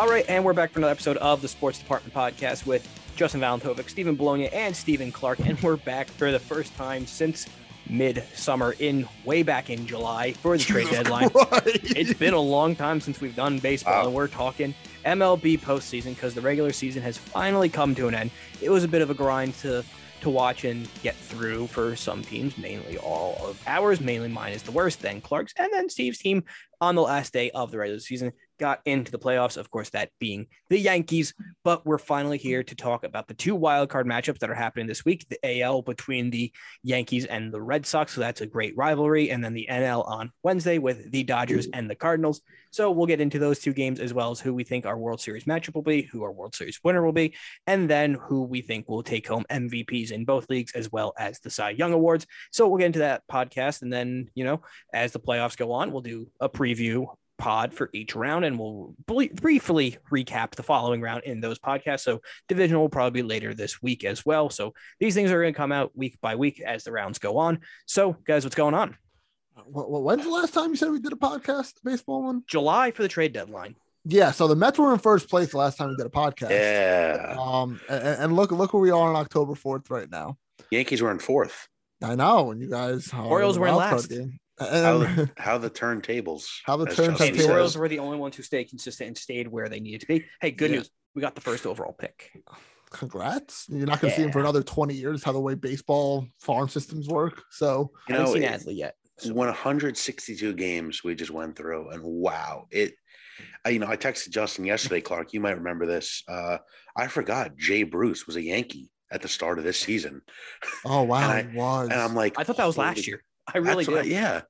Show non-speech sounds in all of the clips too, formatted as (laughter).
All right, and we're back for another episode of the Sports Department Podcast with Justin Valentovic, Stephen Bologna, and Stephen Clarke. And we're back for the first time since midsummer in way back in July for the trade (laughs) deadline. It's been a long time since we've done baseball, Wow. and we're talking MLB postseason because the regular season has finally come to an end. It was a bit of a grind to to watch and get through for some teams, mainly all of ours. Mainly mine is the worst, then Clarke's, and then Steve's team on the last day of the regular season got into the playoffs. Of course, that being the Yankees. But we're finally here to talk about the two wild card matchups that are happening this week: the AL between the Yankees and the Red Sox. So that's a great rivalry, and then the NL on Wednesday with the Dodgers and the Cardinals. So we'll get into those two games as well as who we think our World Series matchup will be, who our World Series winner will be, and then who we think will take home MVPs in both leagues as well as the Cy Young Awards. So we'll get into that podcast, and then you know, as the playoffs go on, we'll do a preview pod for each round, and we'll briefly recap the following round in those podcasts. So division will probably be later this week as well. So these things are going to come out week by week as the rounds go on. So guys, what's going on? Wh- wh- When's the last time you said we did a podcast, the baseball one? July for the trade deadline. Yeah, so the Mets were in first place the last time we did a podcast. Yeah. Um, and, and look, look where we are on October fourth right now. Yankees were in fourth. I know, and you guys are Orioles were in last. game. How And, the, how the turntables. How the as turns Justin have Hey, the tables. Orioles were the only ones who stayed consistent and stayed where they needed to be. Hey, good Yeah. news. We got the first overall pick. congrats. You're not going to see him for another 20 years, how the way baseball farm systems work. So, You I haven't know, seen it- Adley yet. It's 162 games we just went through, and wow, it. I, you know, I texted Justin yesterday, Clarke. You might remember this. Uh, I forgot Jay Bruce was a Yankee at the start of this season, oh, wow, (laughs) And it was. and I'm like, I thought that was last year. I really That's what did. yeah.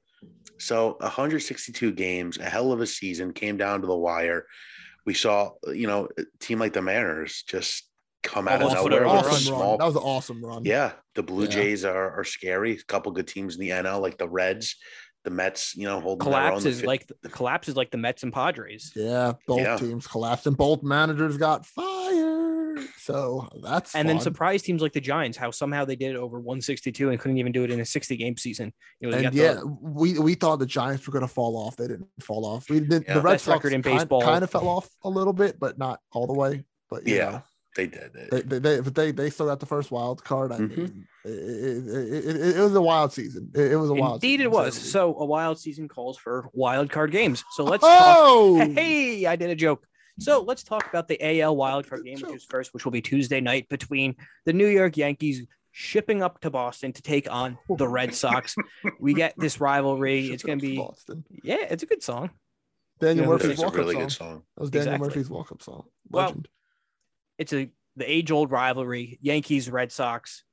So 162 games, a hell of a season, came down to the wire. We saw, you know, a team like the Mariners just come out Almost of nowhere it with a a awesome run. small That was an awesome run. Yeah, the Blue Yeah. Jays are, are scary. A couple good teams in the NL, like the Reds, the Mets. You know, holding their own. The Collapses fi- like the collapses like the Mets and Padres. Yeah, both Yeah. teams collapsed and both managers got fired. So that's And then surprise teams like the Giants, how somehow they did it over 162 and couldn't even do it in a 60 game season. You know, and got yeah, the we we thought the Giants were going to fall off. They didn't fall off. We did Yeah. the Red Sox record in kind, baseball. kind of fell off a little bit, but not all the way. But Yeah. know, they did. they, they, they but they they still got the first wild card. I Mhm. mean, it, it, it, it, it was a wild season. It, it was a wild. Indeed, season, it was. so- So a wild season calls for wild card games. So let's talk. oh, (laughs) Hey, I did a joke. So let's talk about the AL wildcard game, which is first, which will be Tuesday night between the New York Yankees shipping up to Boston to take on the Red Sox. (laughs) we get this rivalry. It's going to be, Boston. yeah, it's a good song. Daniel Yeah, Murphy's It's walk-up really song. good song. That was Daniel Exactly. Murphy's walk-up song. Well, Legend. It's a the age old rivalry, Yankees Red Sox.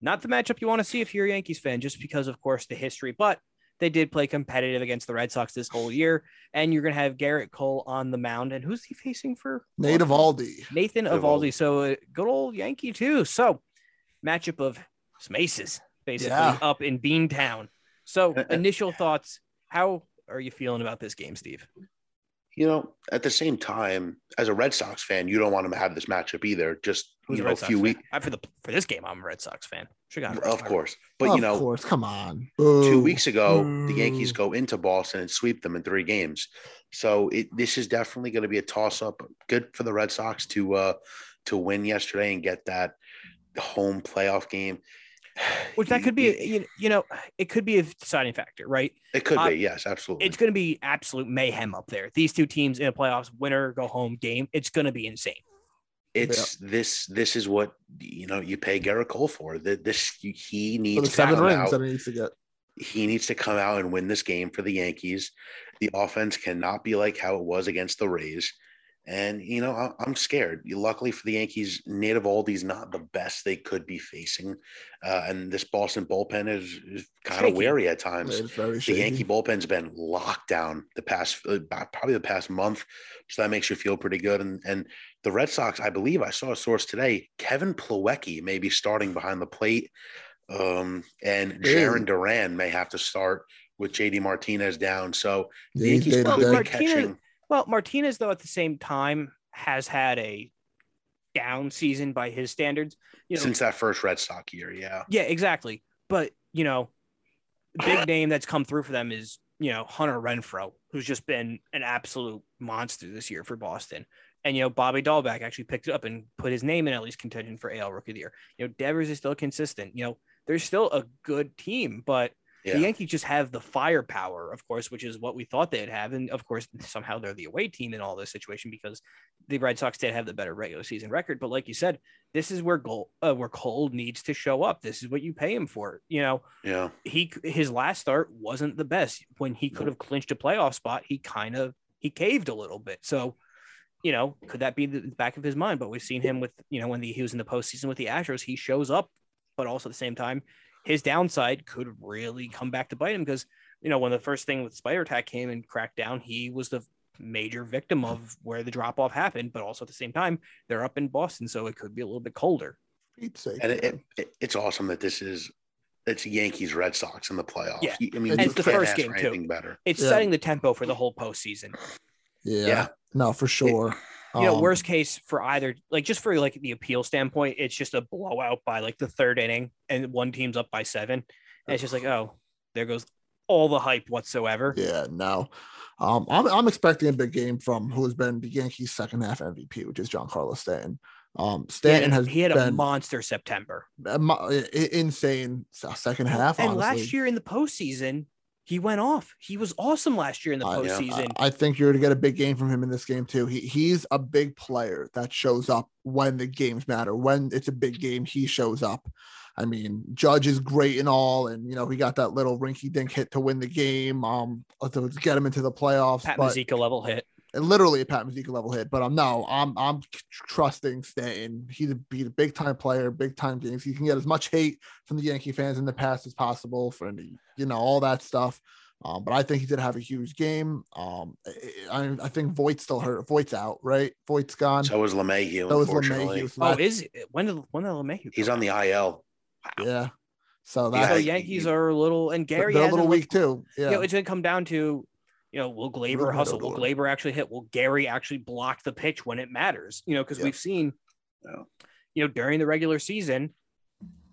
Not the matchup you want to see if you're a Yankees fan, just because, of course, the history. But they did play competitive against the Red Sox this whole year, and you're going to have Gerrit Cole on the mound. And who's he facing for? Nate Eovaldi. Nathan Eovaldi. Eovaldi. So uh, good old Yankee too. So matchup of some aces basically Yeah. up in Beantown. So initial thoughts. How are you feeling about this game, Steve? You know, at the same time, as a Red Sox fan, you don't want them to have this matchup either. Just Who's you know, a Red Sox few weeks, for the for this game, I'm a Red Sox fan. Should got of course. But of you know, of course, come on. two weeks ago, the Yankees go into Boston and sweep them in three games. So it, this is definitely going to be a toss up. Good for the Red Sox to uh, to win yesterday and get that home playoff game. (sighs) Which that could be, (sighs) you, you know, it could be a deciding factor, right? It could uh, be, yes, absolutely. It's going to be absolute mayhem up there. These two teams in a playoffs, winner go home game. It's going to be insane. It's this. This is what you know. You pay Gerrit Cole for. That this he needs to seven come rings out. that he needs to get. he needs to come out and win this game for the Yankees. The offense cannot be like how it was against the Rays. And, you know, I- I'm scared. Luckily for the Yankees, Nate Eovaldi's not the best they could be facing. Uh, and this Boston bullpen is, is kind of Shaky. wary at times. The shaky. Yankee bullpen's been locked down the past, uh, probably the past month. So that makes you feel pretty good. And, and the Red Sox, I believe I saw a source today, Kevin Plawecki may be starting behind the plate. Um, and Hey. Jarren Duran may have to start with JD Martinez down. So the Yankees day to probably day. Martinez- catching. Well, Martinez, though, at the same time, has had a down season by his standards. You know, since that first Red Sox year. Yeah. yeah, exactly. But you know, big name that's come through for them is you know Hunter Renfroe, who's just been an absolute monster this year for Boston. And you know, Bobby Dalbec actually picked it up and put his name in at least contention for AL Rookie of the Year. You know, Devers is still consistent. You know, there's still a good team, but Yeah. the Yankees just have the firepower, of course, which is what we thought they'd have. And of course, somehow they're the away team in all this situation because the Red Sox did have the better regular season record. But like you said, this is where goal uh, where Cole needs to show up. This is what you pay him for. You know, Yeah. he his last start wasn't the best. When he could have clinched a playoff spot, he kind of he caved a little bit. So, you know, could that be the back of his mind? But we've seen him with you know when the, he was in the postseason with the Astros, he shows up, but also at the same time, his downside could really come back to bite him because you know when the first thing with Spider Tack came and cracked down, he was the major victim of where the drop off happened. But also at the same time, they're up in Boston, so it could be a little bit colder. Pete's sake, And it, it, it- it's awesome that this is it's Yankees Red Sox in the playoffs. Yeah. I mean, it's the first game, too. better. It's Yeah. setting the tempo for the whole postseason. yeah. yeah. no, for sure. You know, Um, worst case for either, like just for like the appeal standpoint, it's just a blowout by like the third inning and one team's up by seven. And it's just like, oh, there goes all the hype whatsoever. Yeah, no. Um, I'm I'm expecting a big game from who has been the Yankees' second half MVP, which is Giancarlo Stanton. Um, He had, Stanton has he had a monster September. a mo- i- i- insane second half. and honestly. last year in the postseason, he went off. He was awesome last year in the I- postseason. I, I think you're going to get a big game from him in this game too. He he's a big player that shows up when the games matter. When it's a big game, he shows up. I mean, Judge is great and all, and you know he got that little rinky dink hit to win the game, um, to get him into the playoffs. Pat but Mazeika level hit. And literally a Pat Mazeika level hit. But I'm um, no, I'm I'm trusting Stanton. He's a, he's a big time player, big time games. He can get as much hate from the Yankee fans in the past as possible for the, you know all that stuff. Um, but I think he did have a huge game. Um, I, I think Voit's still hurt. Voit's out, right? Voit's gone. So was LeMahieu, that was unfortunately. LeMahieu. So Oh, that- is it? When did when did LeMahieu? He's come on the back? IL. yeah. So Yeah, So that's he- Yankees he- are a little, and Gary they're a little looked weak too. Yeah. you know, it's going to come down to, you know, will Gleyber hustle? Will Gleyber actually hit? Will Gary actually block the pitch when it matters? You know, because Yeah. we've seen, Yeah. you know, during the regular season,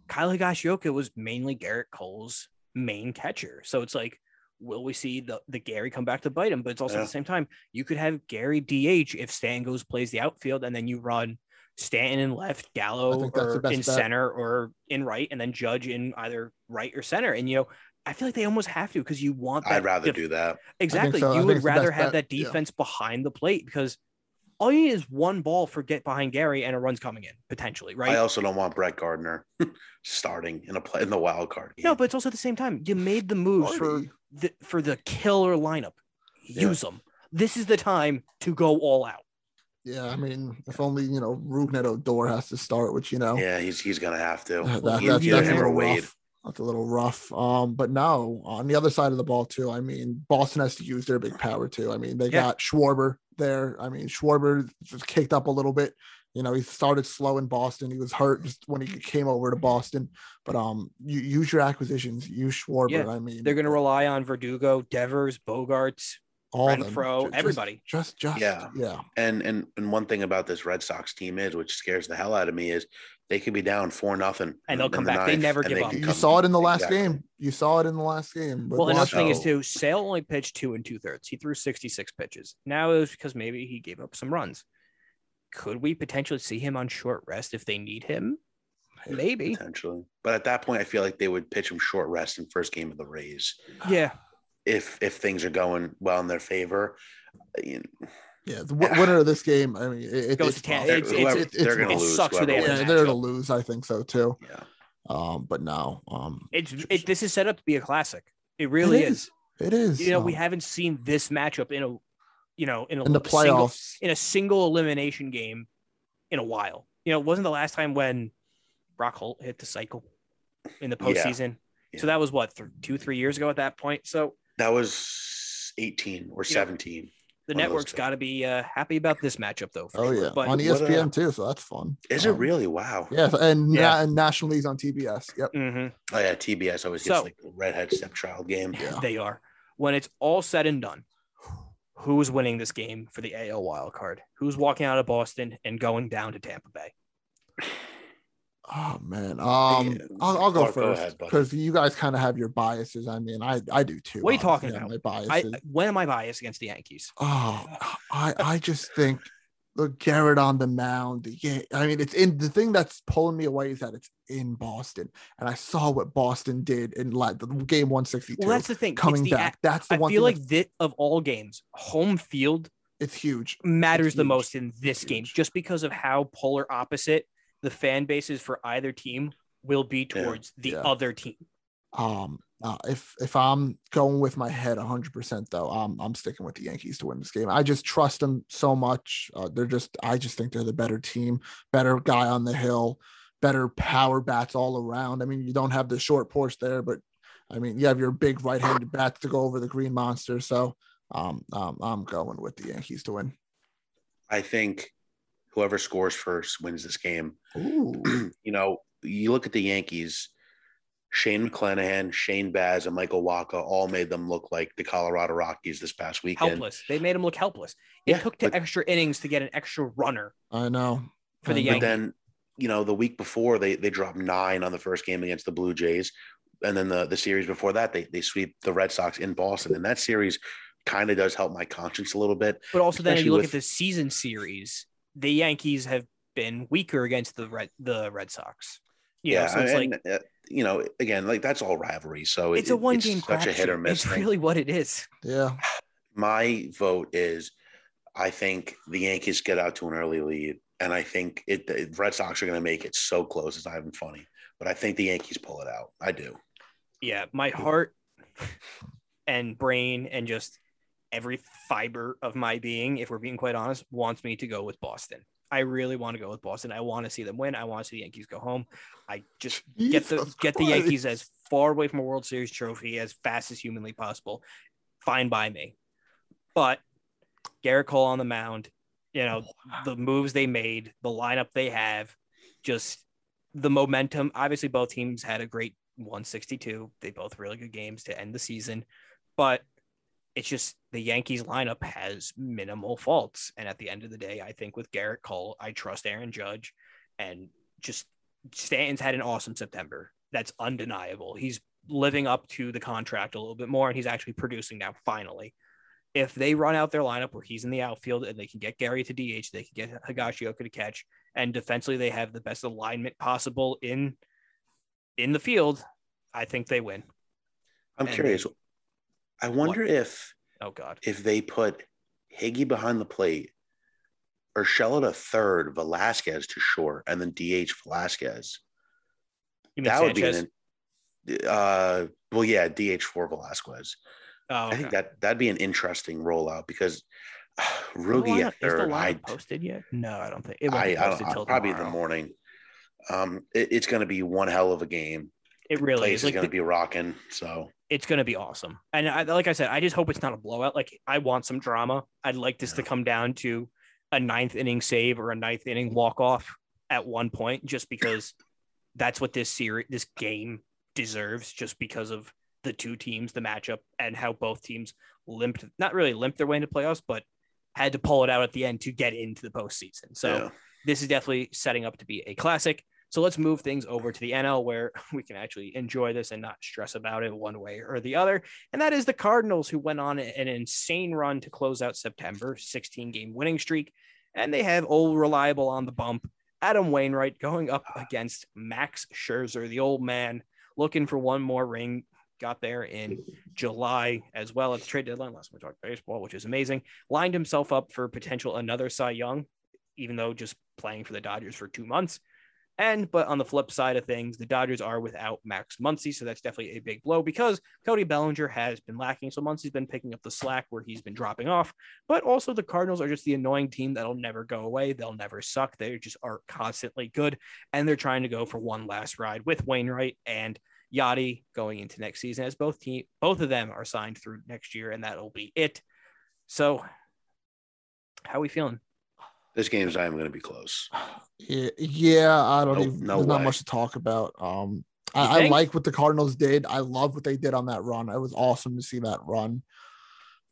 Kyle Higashioka was mainly Gerrit Cole's main catcher. So it's like, will we see the, the Gary come back to bite him? But it's also at the same time, you could have Gary DH if Stan goes plays the outfield and then you run Stanton in left, Gallo think that's the or in bet. center or in right, and then Judge in either right or center. And you know, I feel like they almost have to because you want that I'd rather def- do that. Exactly. so. You would rather have bet. that Yeah. defense behind the plate because all you need is one ball for get behind Gary and a run's coming in potentially, right? I also don't want Brett Gardner (laughs) starting in a play in the wild card. Game. no, but it's also at the same time you made the moves for the for the killer lineup. Yeah. Use them. This is the time to go all out. yeah. I mean, if only you know Rougned Odor has to start, which you know yeah, he's he's gonna have to. that, that- Either that's, you that's him or Wade. Rough. That's a little rough. Um, but no, on the other side of the ball too. I mean, Boston has to use their big power too. I mean, they Yeah. got Schwarber there. I mean, Schwarber just kicked up a little bit. You know, he started slow in Boston. He was hurt just when he came over to Boston. But um, you use your acquisitions. Use Schwarber. Yeah, I mean, They're going to rely on Verdugo, Devers, Bogaerts, all. Renfroe, just- everybody. Just, just, Yeah. yeah. And and and one thing about this Red Sox team is, which scares the hell out of me, is they could be down four nothing, And they'll come back. They never give up. You saw it in the last game. You saw it in the last game. with Well, another Washington. thing is So- too, Sale only pitched two and two thirds. He threw 66 pitches. Now it was because maybe he gave up some runs. Could we potentially see him on short rest if they need him? Maybe. potentially. But at that point, I feel like they would pitch him short rest in first game of the Rays Yeah. if if things are going well in their favor. You know, Yeah, the w- winner of this game. I mean, it, it, Goes it's to Tampa. tough. It's- They're- it's- whoever- it's they're gonna it lose. sucks where they yeah, they're going to lose. I think so too. yeah. Um, but no, um, It's it, this is set up to be a classic. It really It is. It is. You know, we um, haven't seen this matchup in a, you know, in a in the single playoffs. in a single elimination game in a while. You know, it wasn't the last time when Brock Holt hit the cycle in the postseason. Yeah. So that was what th- two, three years ago at that point. So That was 18 or 17. The One of those network's two. got to be uh, happy about this matchup, though. Oh sure. yeah, but on what, ESPN uh, too, so that's fun. Is it Um, really? Wow. Yeah, and, Yeah. Na- and National League's on TBS. Yep. Mhm, Oh yeah, TBS always gets So- like the redhead stepchild game. Yeah. they are. When it's all said and done, who's winning this game for the AL wild card? Who's walking out of Boston and going down to Tampa Bay? (laughs) Oh man. Um, Yeah. I'll, I'll go Clarke, first because you guys kind of have your biases. I mean, I I do too. What are you talking about? My I biases. when am I biased against the Yankees? Oh, I I just think look Gerrit on the mound. Yeah, I mean, it's in the thing that's pulling me away is that it's in Boston, and I saw what Boston did in like the game one sixty two. Well, that's the thing. It's coming the back. That's the I one. I feel thing like that's- that of all games, home field it's huge. matters the huge. most in this game, Huge. just because of how polar opposite the fan bases for either team will be Yeah. towards the Yeah. other team. Um, uh, if if I'm going with my head 100 percent though, I'm I'm sticking with the Yankees to win this game. I just trust them so much. Uh, they're just I just think they're the better team, better guy on the hill, better power bats all around. I mean, you don't have the short porch there, but I mean, you have your big right-handed bats to go over the Green Monster. So, um, um I'm going with the Yankees to win. I think whoever scores first wins this game. (clears throat) Ooh, you know, you look at the Yankees, Shane McClanahan, Shane Baz, and Michael Wacha all made them look like the Colorado Rockies this past weekend. Helpless. They made them look helpless. It Yeah, took to but- extra innings to get an extra runner I know. for the Yankees. But then, you know, the week before they they dropped nine on the first game against the Blue Jays. And then the, the series before that, they they sweep the Red Sox in Boston. And that series kind of does help my conscience a little bit. But also, then you look with- at the season series, the Yankees have been weaker against the Red the Red Sox. You know, yeah. so it's and, like uh, you know, again, like that's all rivalry. So it's it- a one game such a hit or miss. It's thing. really what it is. Yeah. my vote is I think the Yankees get out to an early lead, and I think it the Red Sox are going to make it so close. It's not even funny, but I think the Yankees pull it out. I do. Yeah, my heart and brain and just every fiber of my being, if we're being quite honest, wants me to go with Boston. I really want to go with Boston. I want to see them win. I want to see the Yankees go home. I just get the Jesus get the Yankees as far away from a World Series trophy as fast as humanly possible. Fine by me. But Gerrit Cole on the mound, you know, the moves they made, the lineup they have, just the momentum. Obviously, both teams had a great 162. They both really good games to end the season, but it's just the Yankees lineup has minimal faults. And at the end of the day, I think with Gerrit Cole, I trust Aaron Judge and just Stanton's had an awesome September. That's undeniable. He's living up to the contract a little bit more and he's actually producing now finally. If they run out their lineup where he's in the outfield and they can get Gary to DH, they can get Higashioka to catch, and defensively they have the best alignment possible in in the field, I think they win. I'm And curious. I wonder if Oh God. if they put Higgy behind the plate, or Shell Urshela to third, Velazquez to short, and then DH Velazquez. That would Sanchez? be an. Uh, well, yeah, DH for Velazquez. oh, I think that that'd be an interesting rollout because uh, (sighs) The Rugi lineup- at is the third. I, posted yet? No, I don't think it won't I, be I posted till probably in the morning. Um, it- it's going to be one hell of a game. It really Place is. Like going to be rocking. So it's going to be awesome. And I, like I said, I just hope it's not a blowout. Like I want some drama. I'd like this to come down to a ninth inning save or a ninth inning walk off at one point, just because that's what this series, this game deserves, just because of the two teams, the matchup, and how both teams limped, not really limped their way into playoffs, but had to pull it out at the end to get into the postseason. So yeah. this is definitely setting up to be a classic. So let's move things over to the NL where (laughs) we can actually enjoy this and not stress about it one way or the other. And that is the Cardinals, who went on an insane run to close out September, 16 game winning streak. And they have old reliable on the bump, Adam Wainwright going up ah. against Max Scherzer, the old man, looking for one more ring. Got there in July as well at the trade deadline. Last time we talked baseball, which is amazing. Lined himself up for potential another Cy Young, even though just playing for the Dodgers for two months. And but on the flip side of things, the Dodgers are without Max Muncy, so that's definitely a big blow because Cody Bellinger has been lacking. So Muncy's been picking up the slack where he's been dropping off. But also the Cardinals are just the annoying team that'll never go away. They'll never suck. They just are constantly good, and they're trying to go for one last ride with Wainwright and Yadi going into next season, as both team both of them are signed through next year, and that'll be it. So, how are we feeling? This game's not even going to be close. Yeah, yeah, I don't Nope, even. no there's not much to talk about. Um, I, I like what the Cardinals did. I love what they did on that run. It was awesome to see that run.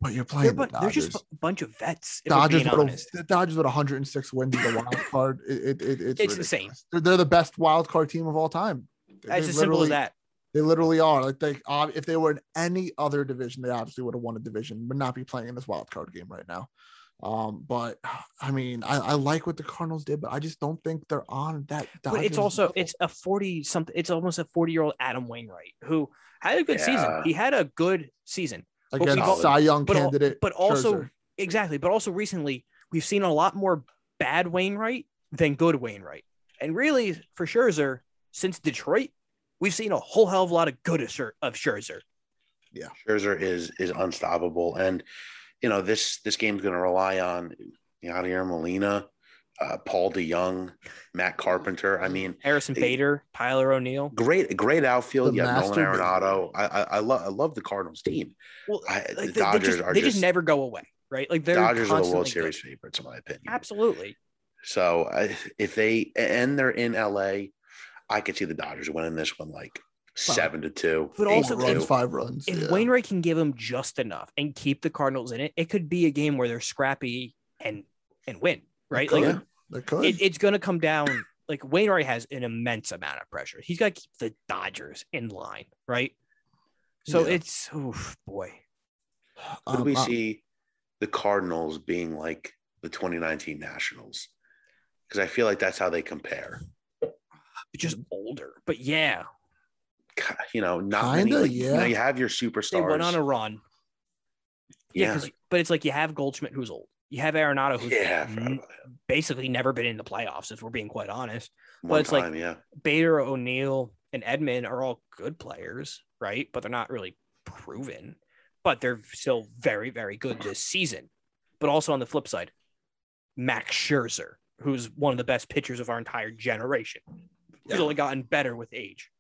But you're They're, playing bu- the they're just a bunch of vets. If we're Dodgers being with a, the Dodgers with 106 wins in the wild (laughs) card. It, it, it- it's It's insane. They're, they're the best wild card team of all time. They- It's they as simple as literally- that. They literally are. Like they, uh, if they were in any other division, they obviously would have won a division. Would not be playing in this wild card game right now. Um, but (sighs) I mean, I, I like what the Cardinals did, but I just don't think they're on that. But it's also level. it's a 40 something it's almost a 40 year old Adam Wainwright who had a good season. He had a good season. against we've- Cy Young but al- candidate. but also Scherzer. exactly, but also recently we've seen a lot more bad Wainwright than good Wainwright. And really for Scherzer, since Detroit, we've seen a whole hell of a lot of good of Scher- of Scherzer. Yeah, Scherzer is is unstoppable, and you know this this game's going to rely on Yadier Molina, uh, Paul DeJong, Matt Carpenter. I mean, Harrison Hey. Bader, Tyler O'Neill. great great outfield. The You have Nolan Arenado. I I, I love I love the Cardinals team. Well, I- like, the they- they, Dodgers just, are they just just- never go away, right? Like they're Dodgers are the World Series good. favorites, in my opinion. Absolutely. So I, if they and they're in LA, I could see the Dodgers winning this one like seven to two. But also runs, five runs. If yeah. Wainwright can give them just enough and keep the Cardinals in it, it could be a game where they're scrappy and and win, right? They Like they it, it's going to come down. Like Wainwright has an immense amount of pressure. He's got to keep the Dodgers in line, right? So Yeah. it's oof, boy. Could Um, we uh, see the Cardinals being like the 2019 Nationals? Because I feel like that's how they compare. Just older, but yeah, You know, not many. Kinda, like, You, know, you have your superstars. they went on a run. Yeah, yeah, 'cause- but it's like you have Goldschmidt who's old. You have Arenado who's yeah, n- basically never been in the playoffs, if we're being quite honest. One it's like- yeah. Bader, O'Neill, and Edman are all good players, right? But they're not really proven. But they're still very, very good this season. But also on the flip side, Max Scherzer, who's one of the best pitchers of our entire generation. He's Yeah. only gotten better with age.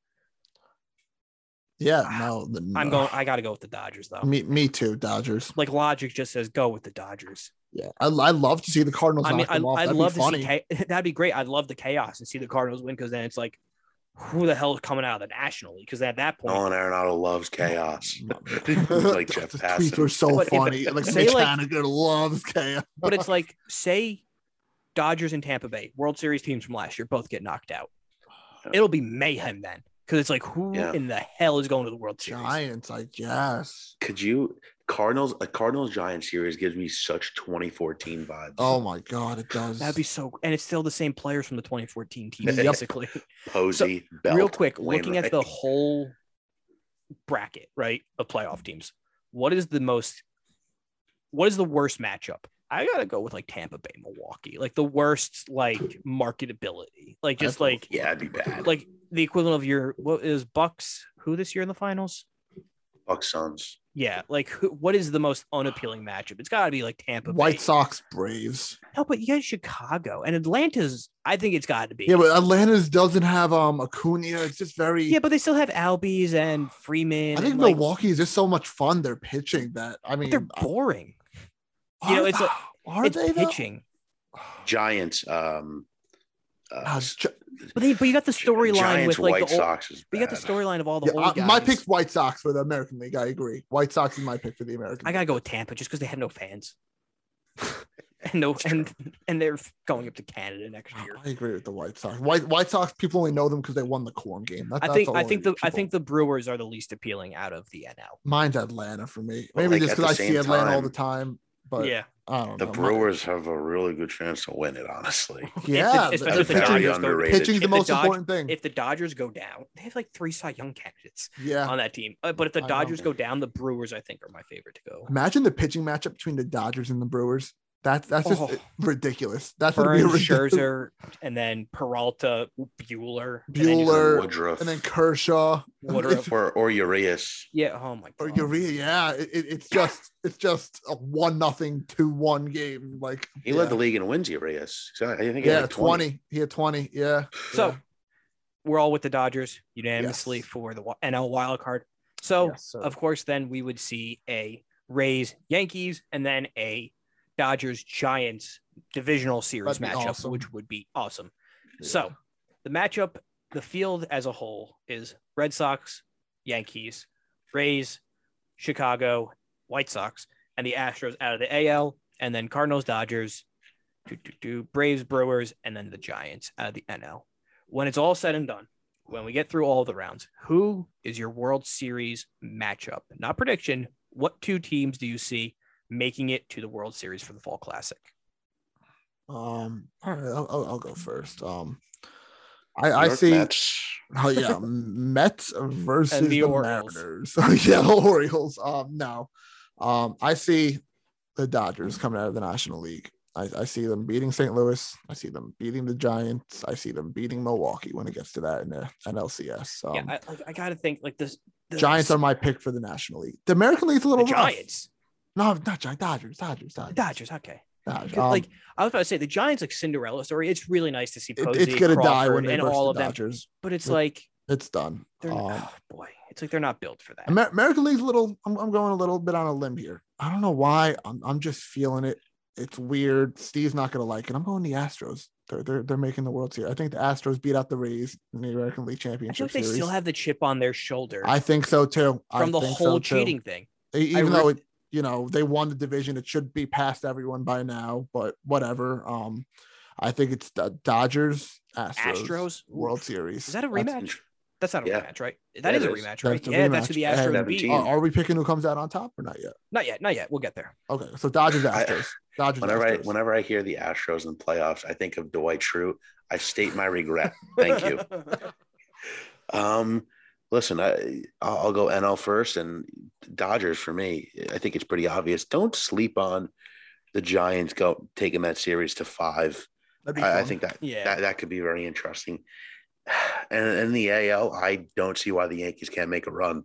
Yeah, ah, no, the, I'm uh, going. I got to go with the Dodgers, though. Me, me too. Dodgers. Like logic just says go with the Dodgers. Yeah, I, I love to see the Cardinals I mean, I, I'd That'd love to funny. see. Cha- (laughs) that'd be great. I'd love the chaos and see the Cardinals win because then it's like, who the hell is coming out of the National League? Because at that point, Nolan Arenado loves chaos. (laughs) (laughs) like Like Jeff the Passan. tweets were so But if- funny. like say, Mitch like- Haniger loves chaos. but it's like say Dodgers and Tampa Bay, World Series teams from last year, both get knocked out. It'll be mayhem then, because it's like who Yeah. in the hell is going to the World Series? Giants, I guess. Could you Cardinals a Cardinals Giants series gives me such 2014 vibes. Oh my god, it does. That'd be so, and it's still the same players from the 2014 team, (laughs) basically. Posey, Belt, Real quick, looking at the whole bracket, right, of playoff teams, what is the most, what is the worst matchup? I gotta go with like Tampa Bay, Milwaukee, like the worst like marketability, like just That's- like yeah, it'd be bad. like the equivalent of your what is Bucks who this year in the finals? Bucks Suns. Yeah, like who, what is the most unappealing matchup? It's got to be like Tampa Bay. White Sox, Braves. No, but you got Chicago and Atlanta's. I think it's got to be. Yeah, but Atlanta's doesn't have um Acuna. It's just very. yeah, but they still have Albies and Freeman. I think and, like, Milwaukee is just so much fun. They're pitching that. I mean, they're boring. Are, you know, it's like- (sighs) are it's they though? pitching, Giants. Um, uh, Gi- but they but you got the storyline with like White the old, Sox is but you got the storyline of all the yeah, old uh, guys. my pick's White Sox for the American League. I agree. White Sox is my pick for the American. I gotta go with Tampa just because they have no fans. (laughs) and no and and they're going up to Canada next year. I agree with the White Sox. White White Sox people only know them because they won the corn game. That, I think all I think the I think the Brewers are the least appealing out of the NL. mine's Atlanta for me. But, Maybe like, just because I see same Atlanta all the time. But yeah, I don't The know. Brewers have a really good chance to win it, honestly. (laughs) yeah, If the- the- especially if the They're very Dodgers go- underrated. pitching's the If the most Dodge- important thing. if the Dodgers go down, they have like three Cy Young candidates yeah. on that team. Uh, but if the I know. Dodgers go down, the Brewers I think are my favorite to go. Imagine the pitching matchup between the Dodgers and the Brewers. That's that's just Oh. ridiculous. That's gonna be Burnes, ridiculous. Scherzer, and then Peralta, Buehler, and then Buehler, Woodruff and then Kershaw, Woodruff. or or Urias. Yeah. Oh my or god. Urias. Yeah, it, it- it's just it's just a one nothing two one game. Like He yeah. led the league in wins. Urias. So I think he Yeah, had like 20. 20. He had 20. Yeah. So Yeah. we're all with the Dodgers unanimously Yes. for the NL wild card. So Yes, of course, then we would see a Rays Yankees and then a Dodgers Giants divisional series matchup, awesome. which would be awesome. Yeah. So the matchup, the field as a whole is Red Sox, Yankees, Rays, Chicago, White Sox, and the Astros out of the AL, and then Cardinals, Dodgers, do, do, do, Braves, Brewers, and then the Giants out of the NL. When it's all said and done, when we get through all the rounds, who is your World Series matchup? Not prediction. What two teams do you see making it to the World Series for the Fall Classic? Um, all right, I'll, I'll, I'll go first. Um, I, I York see. Mets. (laughs) Oh yeah, Mets versus the the, Orioles. Mariners. (laughs) yeah, the Orioles. Um, no, um, I see the Dodgers coming out of the National League. I, I see them beating St. Louis. I see them beating the Giants. I see them beating Milwaukee when it gets to that in the NLCS. Um, yeah, I, like, I got to think like this. The Giants are my pick for the National League. The American League's a the little rough. Giants. No, not Giants. Dodgers. Dodgers. Dodgers. Dodgers. Okay. Dodgers. Um, like I was about to say, the Giants like Cinderella story. It's really nice to see it- Posey, it's gonna die Crawford, when they and all the of them. But it's It- like It's done. they're Um, oh boy, it's like they're not built for that. Amer- American League's a little. I'm, I'm going a little bit on a limb here. I don't know why. I'm, I'm just feeling it. It's weird. Steve's not gonna like it. I'm going the Astros. They're they're they're making the World Series. I think the Astros beat out the Rays in the American League I Championship like they Series. still have the chip on their shoulder I think so too. I from the whole so, too. cheating thing. E- Even re- though it, you know, they won the division, it should be past everyone by now. But whatever. Um, I think it's the Dodgers Astros, Astros? World Series. Is that a rematch? That's not a Yeah. rematch, right? Yeah, That is it a rematch, right? That's a yeah, that's who the Astros beat. Are, are we picking who comes out on top or not yet? Not yet, not yet. We'll get there. Okay, so Dodgers I- Astros. Dodgers. Whenever I whenever I hear the Astros in the playoffs, I think of Dwight Schrute. I state my regret. Thank you. (laughs) Um, listen, I I'll I'll go NL first and Dodgers for me. I think it's pretty obvious. Don't sleep on the Giants go taking that series to five. I, I think that, Yeah. that that could be very interesting. (sighs) And in the AL, I don't see why the Yankees can't make a run.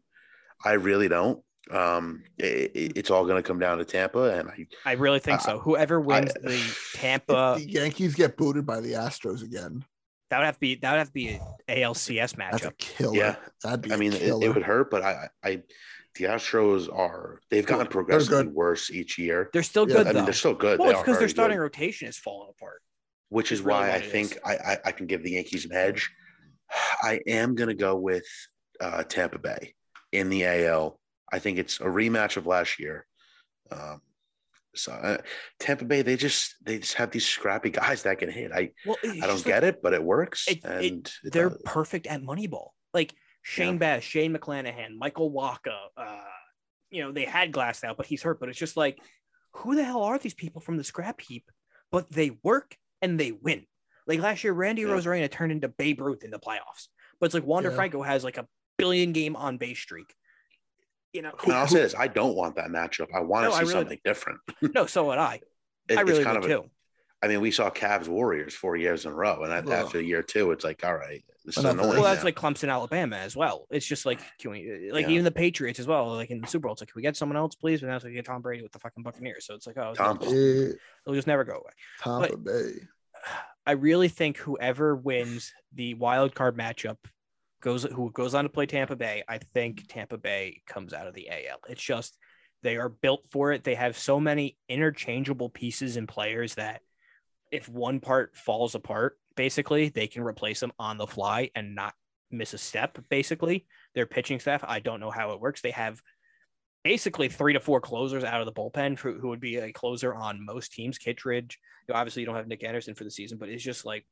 I really don't. Um, it, it- it's all going to come down to Tampa, and I I really think so. Whoever wins I- the (laughs) Tampa, if the Yankees get booted by the Astros again, that would have to be that would have to be an ALCS that's a matchup. killer. Yeah. that'd be. I mean, it, it would hurt, but I, I, the Astros are they've gotten They're progressively good. worse each year. They're still Yeah, good I though. mean, they're still good. well, They it's are because their starting good, rotation is falling apart. which is is really why what I think. I, I, I can give the Yankees an edge. I am going to go with uh, Tampa Bay in the AL. I think it's a rematch of last year. Um, so uh, Tampa Bay, they just they just have these scrappy guys that can hit. I Well, I don't get it, but it works. It- and it They're perfect at Moneyball. Like Shane Yeah. Baz, Shane McClanahan, Michael Wacha. Uh, you know, they had Glasnow, but he's hurt. But it's just like, who the hell are these people from the scrap heap? But they work and they win. Like last year, Randy Yeah. Rosarena turned into Babe Ruth in the playoffs. But it's like Wander Yeah. Franco has like a billion game on base streak. You know, And I'll say this: I don't want that matchup. I want to No, I see really something different. no, so would I. (laughs) It- I really it's kind of too. I mean, we saw Cavs Warriors four years in a row, and Ugh. after year two, it's like, all right, this is annoying. Well, Yeah. that's like Clemson, Alabama as well. It's just like, can we, uh, like Yeah. even the Patriots as well, like in the Super Bowl, it's like, can we get someone else, please? And that's like, get Tom Brady with the fucking Buccaneers. So it's like, oh, Tom- it'll, Yeah, it'll just never go away. Tampa Bay. I really think whoever wins the wild card matchup goes, who goes on to play Tampa Bay, I think Tampa Bay comes out of the AL. It's just, they are built for it. They have so many interchangeable pieces and players that if one part falls apart, basically, they can replace them on the fly and not miss a step. Basically, their pitching staff, I don't know how it works. They have basically three to four closers out of the bullpen who, who would be a closer on most teams. Kittredge, you know, obviously, you don't have Nick Anderson for the season, but it's just like,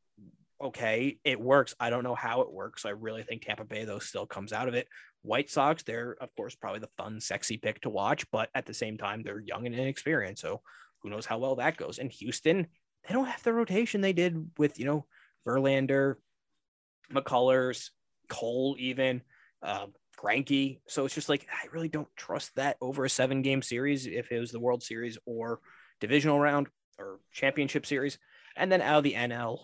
okay, it works. I don't know how it works. I really think Tampa Bay, though, still comes out of it. White Sox, they're, of course, probably the fun, sexy pick to watch, but at the same time, they're young and inexperienced. So who knows how well that goes. And Houston, they don't have the rotation they did with, you know, Verlander, McCullers, Cole, even uh. So it's just like, I really don't trust that over a seven game series if it was the World Series or divisional round or championship series. And then out of the NL,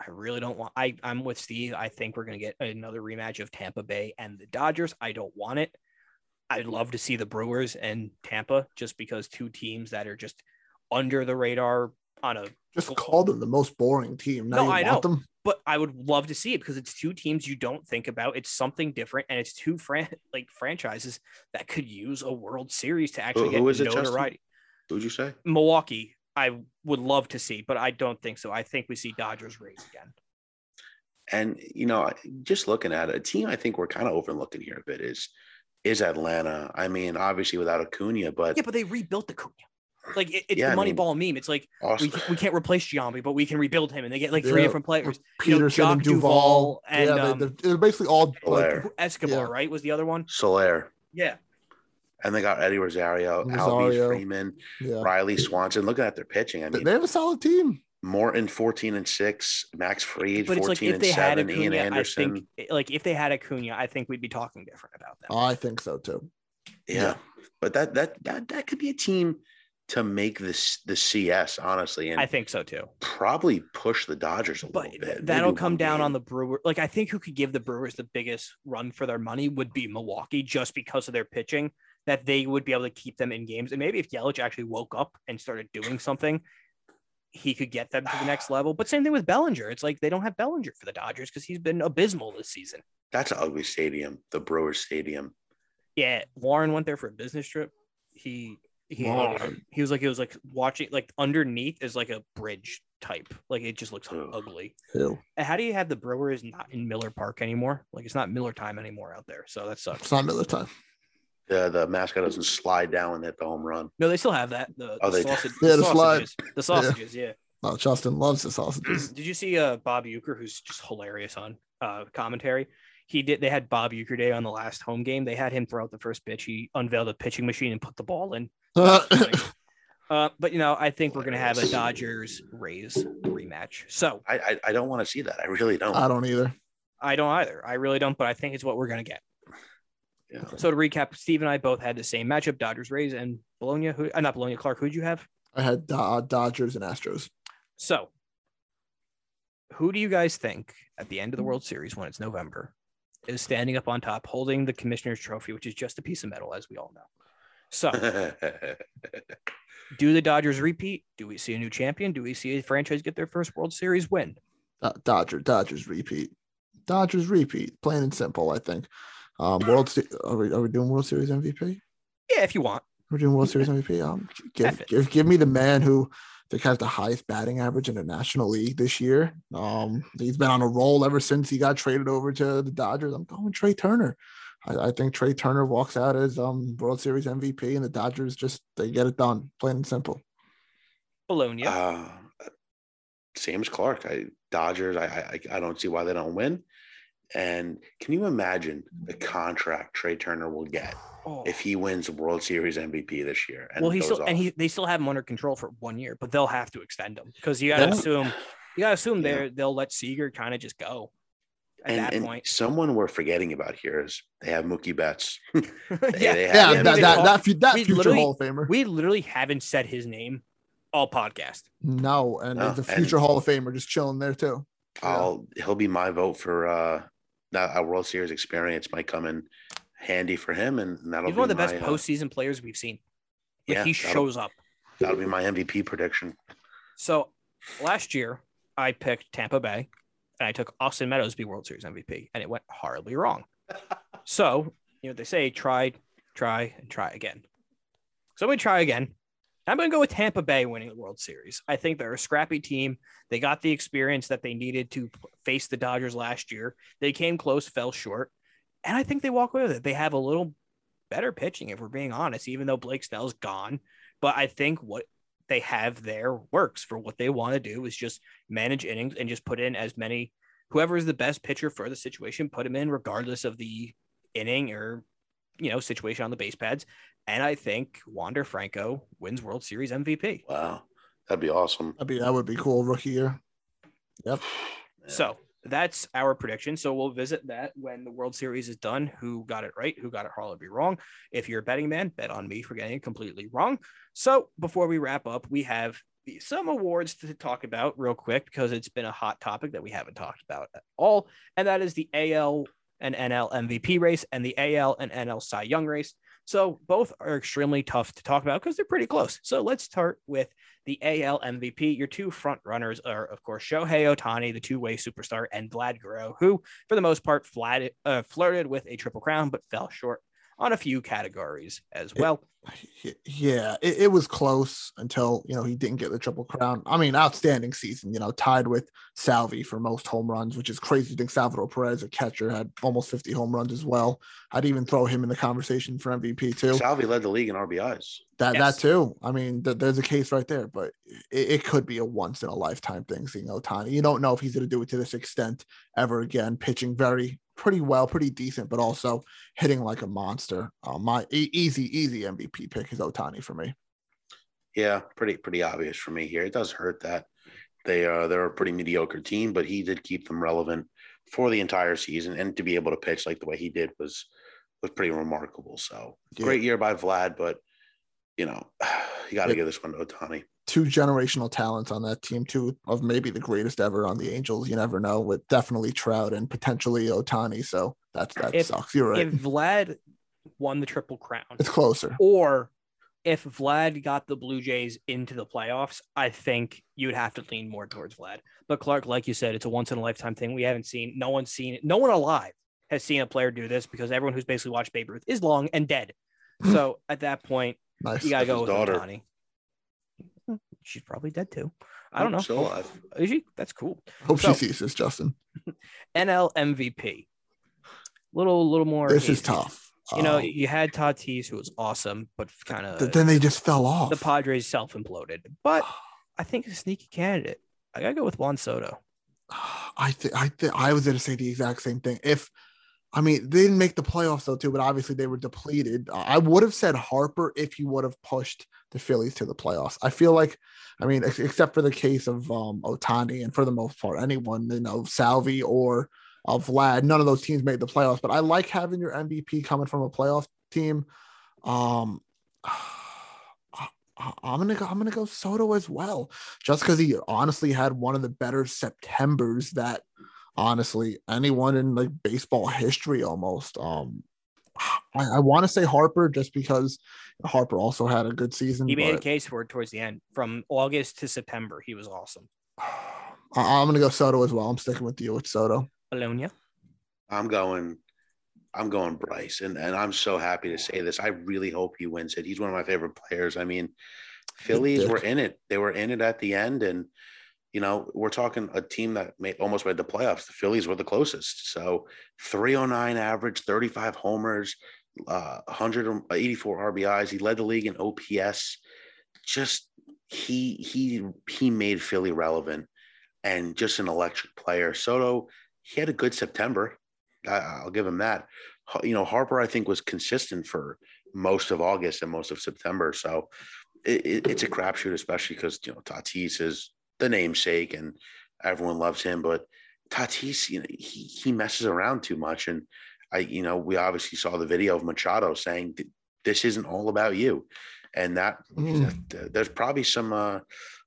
I really don't want. I I'm with Steve. I think we're gonna get another rematch of Tampa Bay and the Dodgers. I don't want it. I'd love to see the Brewers and Tampa, just because two teams that are just under the radar on a. Just call them the most boring team. Now No, I know. them. But I would love to see it because it's two teams you don't think about. It's something different, and it's two fran- like franchises that could use a World Series to actually who get is it, Justin? notoriety. Who'd you say? Milwaukee, I would love to see, but I don't think so. I think we see Dodgers Rays again. And you know, just looking at it, a team I think we're kind of overlooking here a bit is is Atlanta. I mean, obviously without Acuna, but Yeah, but they rebuilt the Cunha. Like it, it's Yeah, the I mean- Moneyball meme. It's like we, we can't replace Giambi, but we can rebuild him, and they get like three Yeah. different players. You know, Pederson and Joc Duvall Duval. and, yeah, um, they, they're, they're basically all like, Blair. Escobar, Yeah. right? Was the other one? Soler. Yeah. And they got Eddie Rosario, Rosario. Albie Freeman, Yeah. Riley Swanson. Looking at their pitching, I mean, they have a solid team. Morton 14 and 6, Max Fried But it's 14 like if and they had 7, Ian Acuna, I Anderson. think like if they had Acuna, I think we'd be talking different about them. I think so too. yeah. But that that that that could be a team to make this the CS, honestly, and I think so too. probably push the Dodgers a But little bit. that'll maybe come down game. on the Brewer. Like I think who could give the Brewers the biggest run for their money would be Milwaukee, just because of their pitching. That they would be able to keep them in games, and maybe if Yelich actually woke up and started doing something, he could get them to the next level. But same thing with Bellinger. It's like they don't have Bellinger for the Dodgers because he's been abysmal this season. That's an ugly stadium, the Brewers Stadium. Yeah, Warren went there for a business trip. He he Warren. he was like he was like watching like underneath is like a bridge type. Like it just looks Ugh. ugly. Ew. How do you have the Brewers not in Miller Park anymore? Like it's not Miller time anymore out there. So that sucks. It's not Miller time. The the mascot doesn't slide down and hit the home run. No, they still have that. The, Oh, the, they- sausage, Yeah, the the slide. sausages. The sausages, yeah. Oh, Justin loves the sausages. (clears throat) Did you see uh Bob Uecker, who's just hilarious on uh commentary? He did they had Bob Uecker Day on the last home game. They had him throw out the first pitch. He unveiled a pitching machine and put the ball in. (laughs) Uh, but you know, I think we're gonna have a Dodgers Rays rematch. So I I, I don't want to see that. I really don't. I don't either. I don't either. I really don't, but I think it's what we're gonna get. Yeah. So to recap, Steve and I both had the same matchup: Dodgers Rays and Bologna. Who? Uh, not Bologna. Clarke. Who'd you have? I had uh, Dodgers and Astros. So, who do you guys think at the end of the World Series when it's November is standing up on top, holding the Commissioner's Trophy, which is just a piece of metal, as we all know? So, (laughs) do the Dodgers repeat? Do we see a new champion? Do we see a franchise get their first World Series win? Uh, Dodger, Dodgers repeat. Dodgers repeat. Plain and simple, I think. Um, World Se- are, we, are we doing World Series MVP? Yeah, if you want. We're doing World Series MVP. Um, give, give give me the man who I think has the highest batting average in the National League this year. Um, he's been on a roll ever since he got traded over to the Dodgers. I'm going Trea Turner. I, I think Trea Turner walks out as um World Series MVP, and the Dodgers just they get it done, plain and simple. Bologna. uh, same as Clarke. I Dodgers. I, I I don't see why they don't win. And can you imagine the contract Trea Turner will get Oh. if he wins the World Series MVP this year? And well, he goes still and he they still have him under control for one year, but they'll have to extend him because you got to They'll- assume you got to assume Yeah. they're they'll let Seager kind of just go at and, that and point. someone we're forgetting about here is they have Mookie Betts. (laughs) yeah, they Yeah, we that that that, that, fu- that future literally- Hall of Famer. we literally haven't said his name all podcast. no, and No, the and- future Hall of Famer just chilling there too. I'll he'll be my vote for uh that a World Series experience might come in handy for him, and that'll He's be one of the best my, uh, postseason players we've seen. Like Yeah, he shows up. that'll be my MVP prediction. So last year I picked Tampa Bay and I took Austin Meadows to be World Series MVP, and it went horribly wrong. (laughs) so you know they say try, try, and try again. So we try again. I'm going to go with Tampa Bay winning the World Series. I think they're a scrappy team. They got the experience that they needed to face the Dodgers last year. They came close, fell short, and I think they walk away with it. They have a little better pitching, if we're being honest, even though Blake Snell's gone. But I think what they have there works for what they want to do is just manage innings and just put in as many whoever is the best pitcher for the situation, put him in regardless of the inning or you know situation on the base pads. And I think Wander Franco wins World Series MVP. Wow, that'd be awesome. That'd be that would be cool rookie year. Yep. Yeah. (sighs) So that's our prediction. So we'll visit that when the World Series is done. Who got it right? Who got it horribly wrong? If you're a betting man, bet on me for getting it completely wrong. So before we wrap up, we have some awards to talk about real quick because it's been a hot topic that we haven't talked about at all, and that is the AL and NL MVP race and the AL and NL Cy Young race. So both are extremely tough to talk about because they're pretty close. So let's start with the AL MVP. Your two front runners are, of course, Shohei Ohtani, the two-way superstar, and Vlad Guerrero, who, for the most part, flat, uh, flirted with a triple crown but fell short on a few categories as well. Yeah, it, it was close until you know he didn't get the triple crown. I mean, outstanding season. You know, tied with Salvi for most home runs, which is crazy. to think Salvador Perez, a catcher, had almost 50 home runs as well. I'd even throw him in the conversation for MVP too. Salvi led the league in RBIs. That Yes. that too. I mean, th- there's a case right there, but it, it could be a once in a lifetime thing. Seeing Ohtani, you don't know if he's going to do it to this extent ever again. Pitching very pretty well, pretty decent, but also hitting like a monster. Uh, my e- easy, easy MVP pick is Ohtani for me. Yeah, pretty pretty obvious for me here. It does hurt that they are they're a pretty mediocre team, but he did keep them relevant for the entire season, and to be able to pitch like the way he did was was pretty remarkable. So Yeah. great year by Vlad, but you know (sighs) you got to Yeah. give this one to Ohtani. Two generational talents on that team, two of maybe the greatest ever on the Angels. You never know, with definitely Trout and potentially Ohtani. So that's that If- sucks. You're right. If Vlad won the Triple Crown, it's closer. or if Vlad got the Blue Jays into the playoffs, I think you'd have to lean more towards Vlad. But Clarke, like you said, it's a once in a lifetime thing. We haven't seen, no one's seen it. No one alive has seen a player do this because everyone who's basically watched Babe Ruth is long and dead. So at that point, Nice. you got to That's go with daughter. Ohtani. She's probably dead too. I don't know. Still alive. Is she? That's cool. Hope so- she sees this, Justin. (laughs) NL MVP. Little, little more. This is tough. You know, Um, you had Tatis, who was awesome, but kind of th- then they just fell off. the Padres self imploded. But (sighs) I think a sneaky candidate. I gotta go with Juan Soto. I think I think I was going to say the exact same thing. If I mean they didn't make the playoffs though too, but obviously they were depleted. I would have said Harper if he would have pushed the Phillies to the playoffs. I feel like, I mean, ex- except for the case of um, Ohtani and for the most part anyone, you know, Salvy or uh, Vlad, none of those teams made the playoffs. But I like having your MVP coming from a playoff team. Um, (sighs) I'm gonna go. I'm gonna go Soto as well, just because he honestly had one of the better September's that honestly anyone in like baseball history almost. Um, I, I want to say Harper just because Harper also had a good season. He made a case for it towards the end. From August to September, he was awesome. (sighs) I, I'm gonna go Soto as well. I'm sticking with you with Soto. Alonia. I'm going. I'm going Bryce, and and I'm so happy to say this. I really hope he wins it. He's one of my favorite players. I mean, Phillies were in it. They were in it at the end, and you know we're talking a team that made almost made the playoffs. The Phillies were the closest. So 309 average, 35 homers, uh, 184 RBIs. He led the league in OPS. Just he he he made Philly relevant, and just an electric player. Soto he had a good September. I, I'll give him that. You know, Harper, I think, was consistent for most of August and most of September. So it, it's a crapshoot, especially because, you know, Tatis is the namesake and everyone loves him. But Tatis, you know, he, he messes around too much. And I, you know, we obviously saw the video of Machado saying, this isn't all about you. And that, Mm. there's probably some, uh,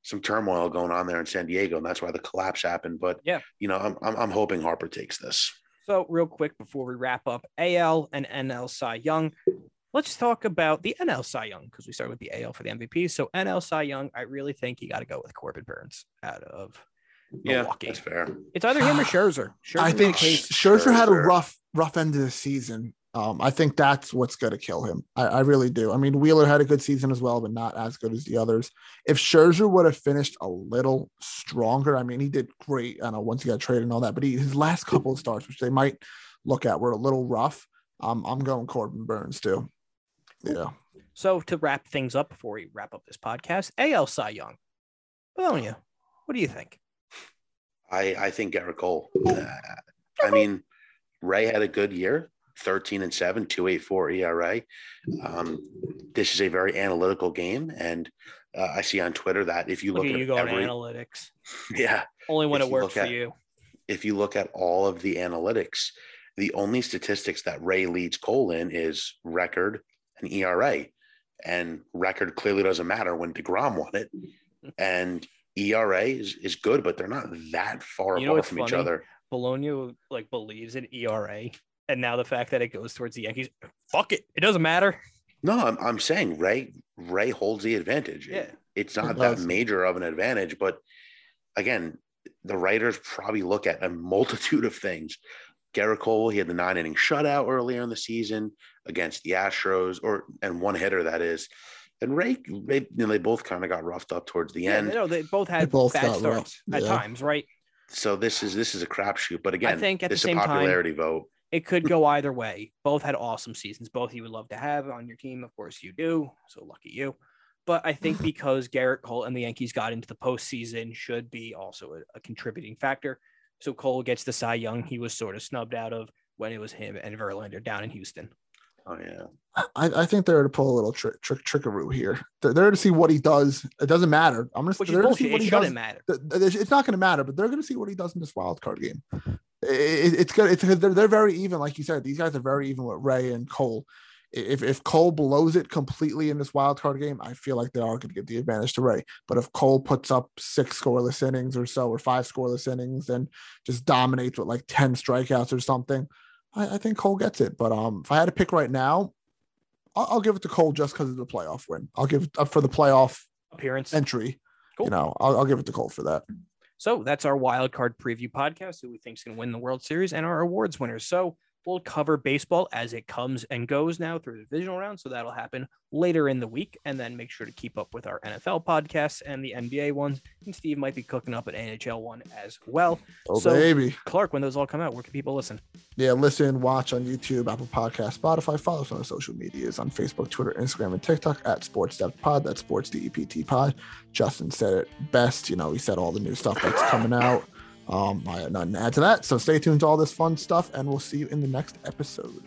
some turmoil going on there in San Diego, and that's why the collapse happened. But Yeah. you know, I'm, I'm, I'm hoping Harper takes this. So, real quick before we wrap up, AL and NL Cy Young. Let's talk about the NL Cy Young because we started with the AL for the MVP. So, NL Cy Young, I really think you got to go with Corbin Burnes out of Milwaukee. that's fair. It's either him or (sighs) Scherzer. Scherzer I think case- Scherzer had a rough, rough end of the season. Um, I think that's what's going to kill him. I, I really do. I mean, Wheeler had a good season as well, but not as good as the others. If Scherzer would have finished a little stronger, I mean, he did great. I know once he got traded and all that, but he, his last couple of starts, which they might look at, were a little rough. Um, I'm going Corbin Burnes too. Yeah. So, to wrap things up before we wrap up this podcast, AL Cy Young. Bologna, what do you think? I, I think Gerrit Cole. Uh, I mean, Ray had a good year, 13 and 7, 284 ERA. Um, this is a very analytical game. And uh, I see on Twitter that if you Look look, at you at going every, analytics. yeah, Only when it works for at- you. if you look at all of the analytics, the only statistics that Ray leads Cole in is record and ERA. And record clearly doesn't matter when DeGrom won it. (laughs) And ERA is, is good, but they're not that far You know apart what's from each other. Bologna like believes in ERA, and now the fact that it goes towards the Yankees, fuck it, it doesn't matter. No, I'm, I'm saying Ray Ray holds the advantage. Yeah. It's not It that major of an advantage, but again, the writers probably look at a multitude of things. Gerrit Cole, he had the nine inning shutout earlier in the season against the Astros, or and one hitter that is. And Ray, Ray you know, they both kind of got roughed up towards the Yeah, end. no, oh, they both had both bad got starts rough, at yeah. times, right? So this is this is a crapshoot. But again, I think at the this same is a time- popularity vote. It could go either way. Both had awesome seasons. Both you would love to have on your team. Of course, you do. So lucky you. But I think (laughs) because Gerrit Cole and the Yankees got into the postseason, should be also a, a contributing factor. So Cole gets the Cy Young. He was sort of snubbed out of when it was him and Verlander down in Houston. Oh yeah. I, I think they're to pull a little trick trick trickaroo here. They're there to see what he does. It doesn't matter. I'm gonna Which is they're to see what It he shouldn't does. matter. th- th- It's not going to matter, but they're going to see what he does in this wild card game. It, it's good. It's they're, they're very even, like you said. These guys are very even with Ray and Cole. If if Cole blows it completely in this wild card game, I feel like they are going to give the advantage to Ray. But if Cole puts up six scoreless innings or so, or five scoreless innings, and just dominates with like ten strikeouts or something, I, I think Cole gets it. But um, if I had to pick right now, I'll, I'll give it to Cole just because of the playoff win. I'll give it up for the playoff Appearance. entry. Cool. You know, I'll, I'll give it to Cole for that. So that's our wild card preview podcast. Who we think is going to win the World Series and our awards winners. So we'll cover baseball as it comes and goes now through the divisional round. So that'll happen later in the week, and then make sure to keep up with our NFL podcasts and the NBA ones. And Steve might be cooking up an NHL one as well. Oh So- baby. Clarke, when those all come out, where can people listen? Yeah, listen, watch on YouTube, Apple Podcast, Spotify. Follow us on our social medias on Facebook, Twitter, Instagram, and TikTok at Sports Depth Pod. That's Sports DEPT Pod. Justin said it best. You know, he said all the new stuff that's coming out. Um, I have nothing to add to that. So stay tuned to all this fun stuff, and we'll see you in the next episode.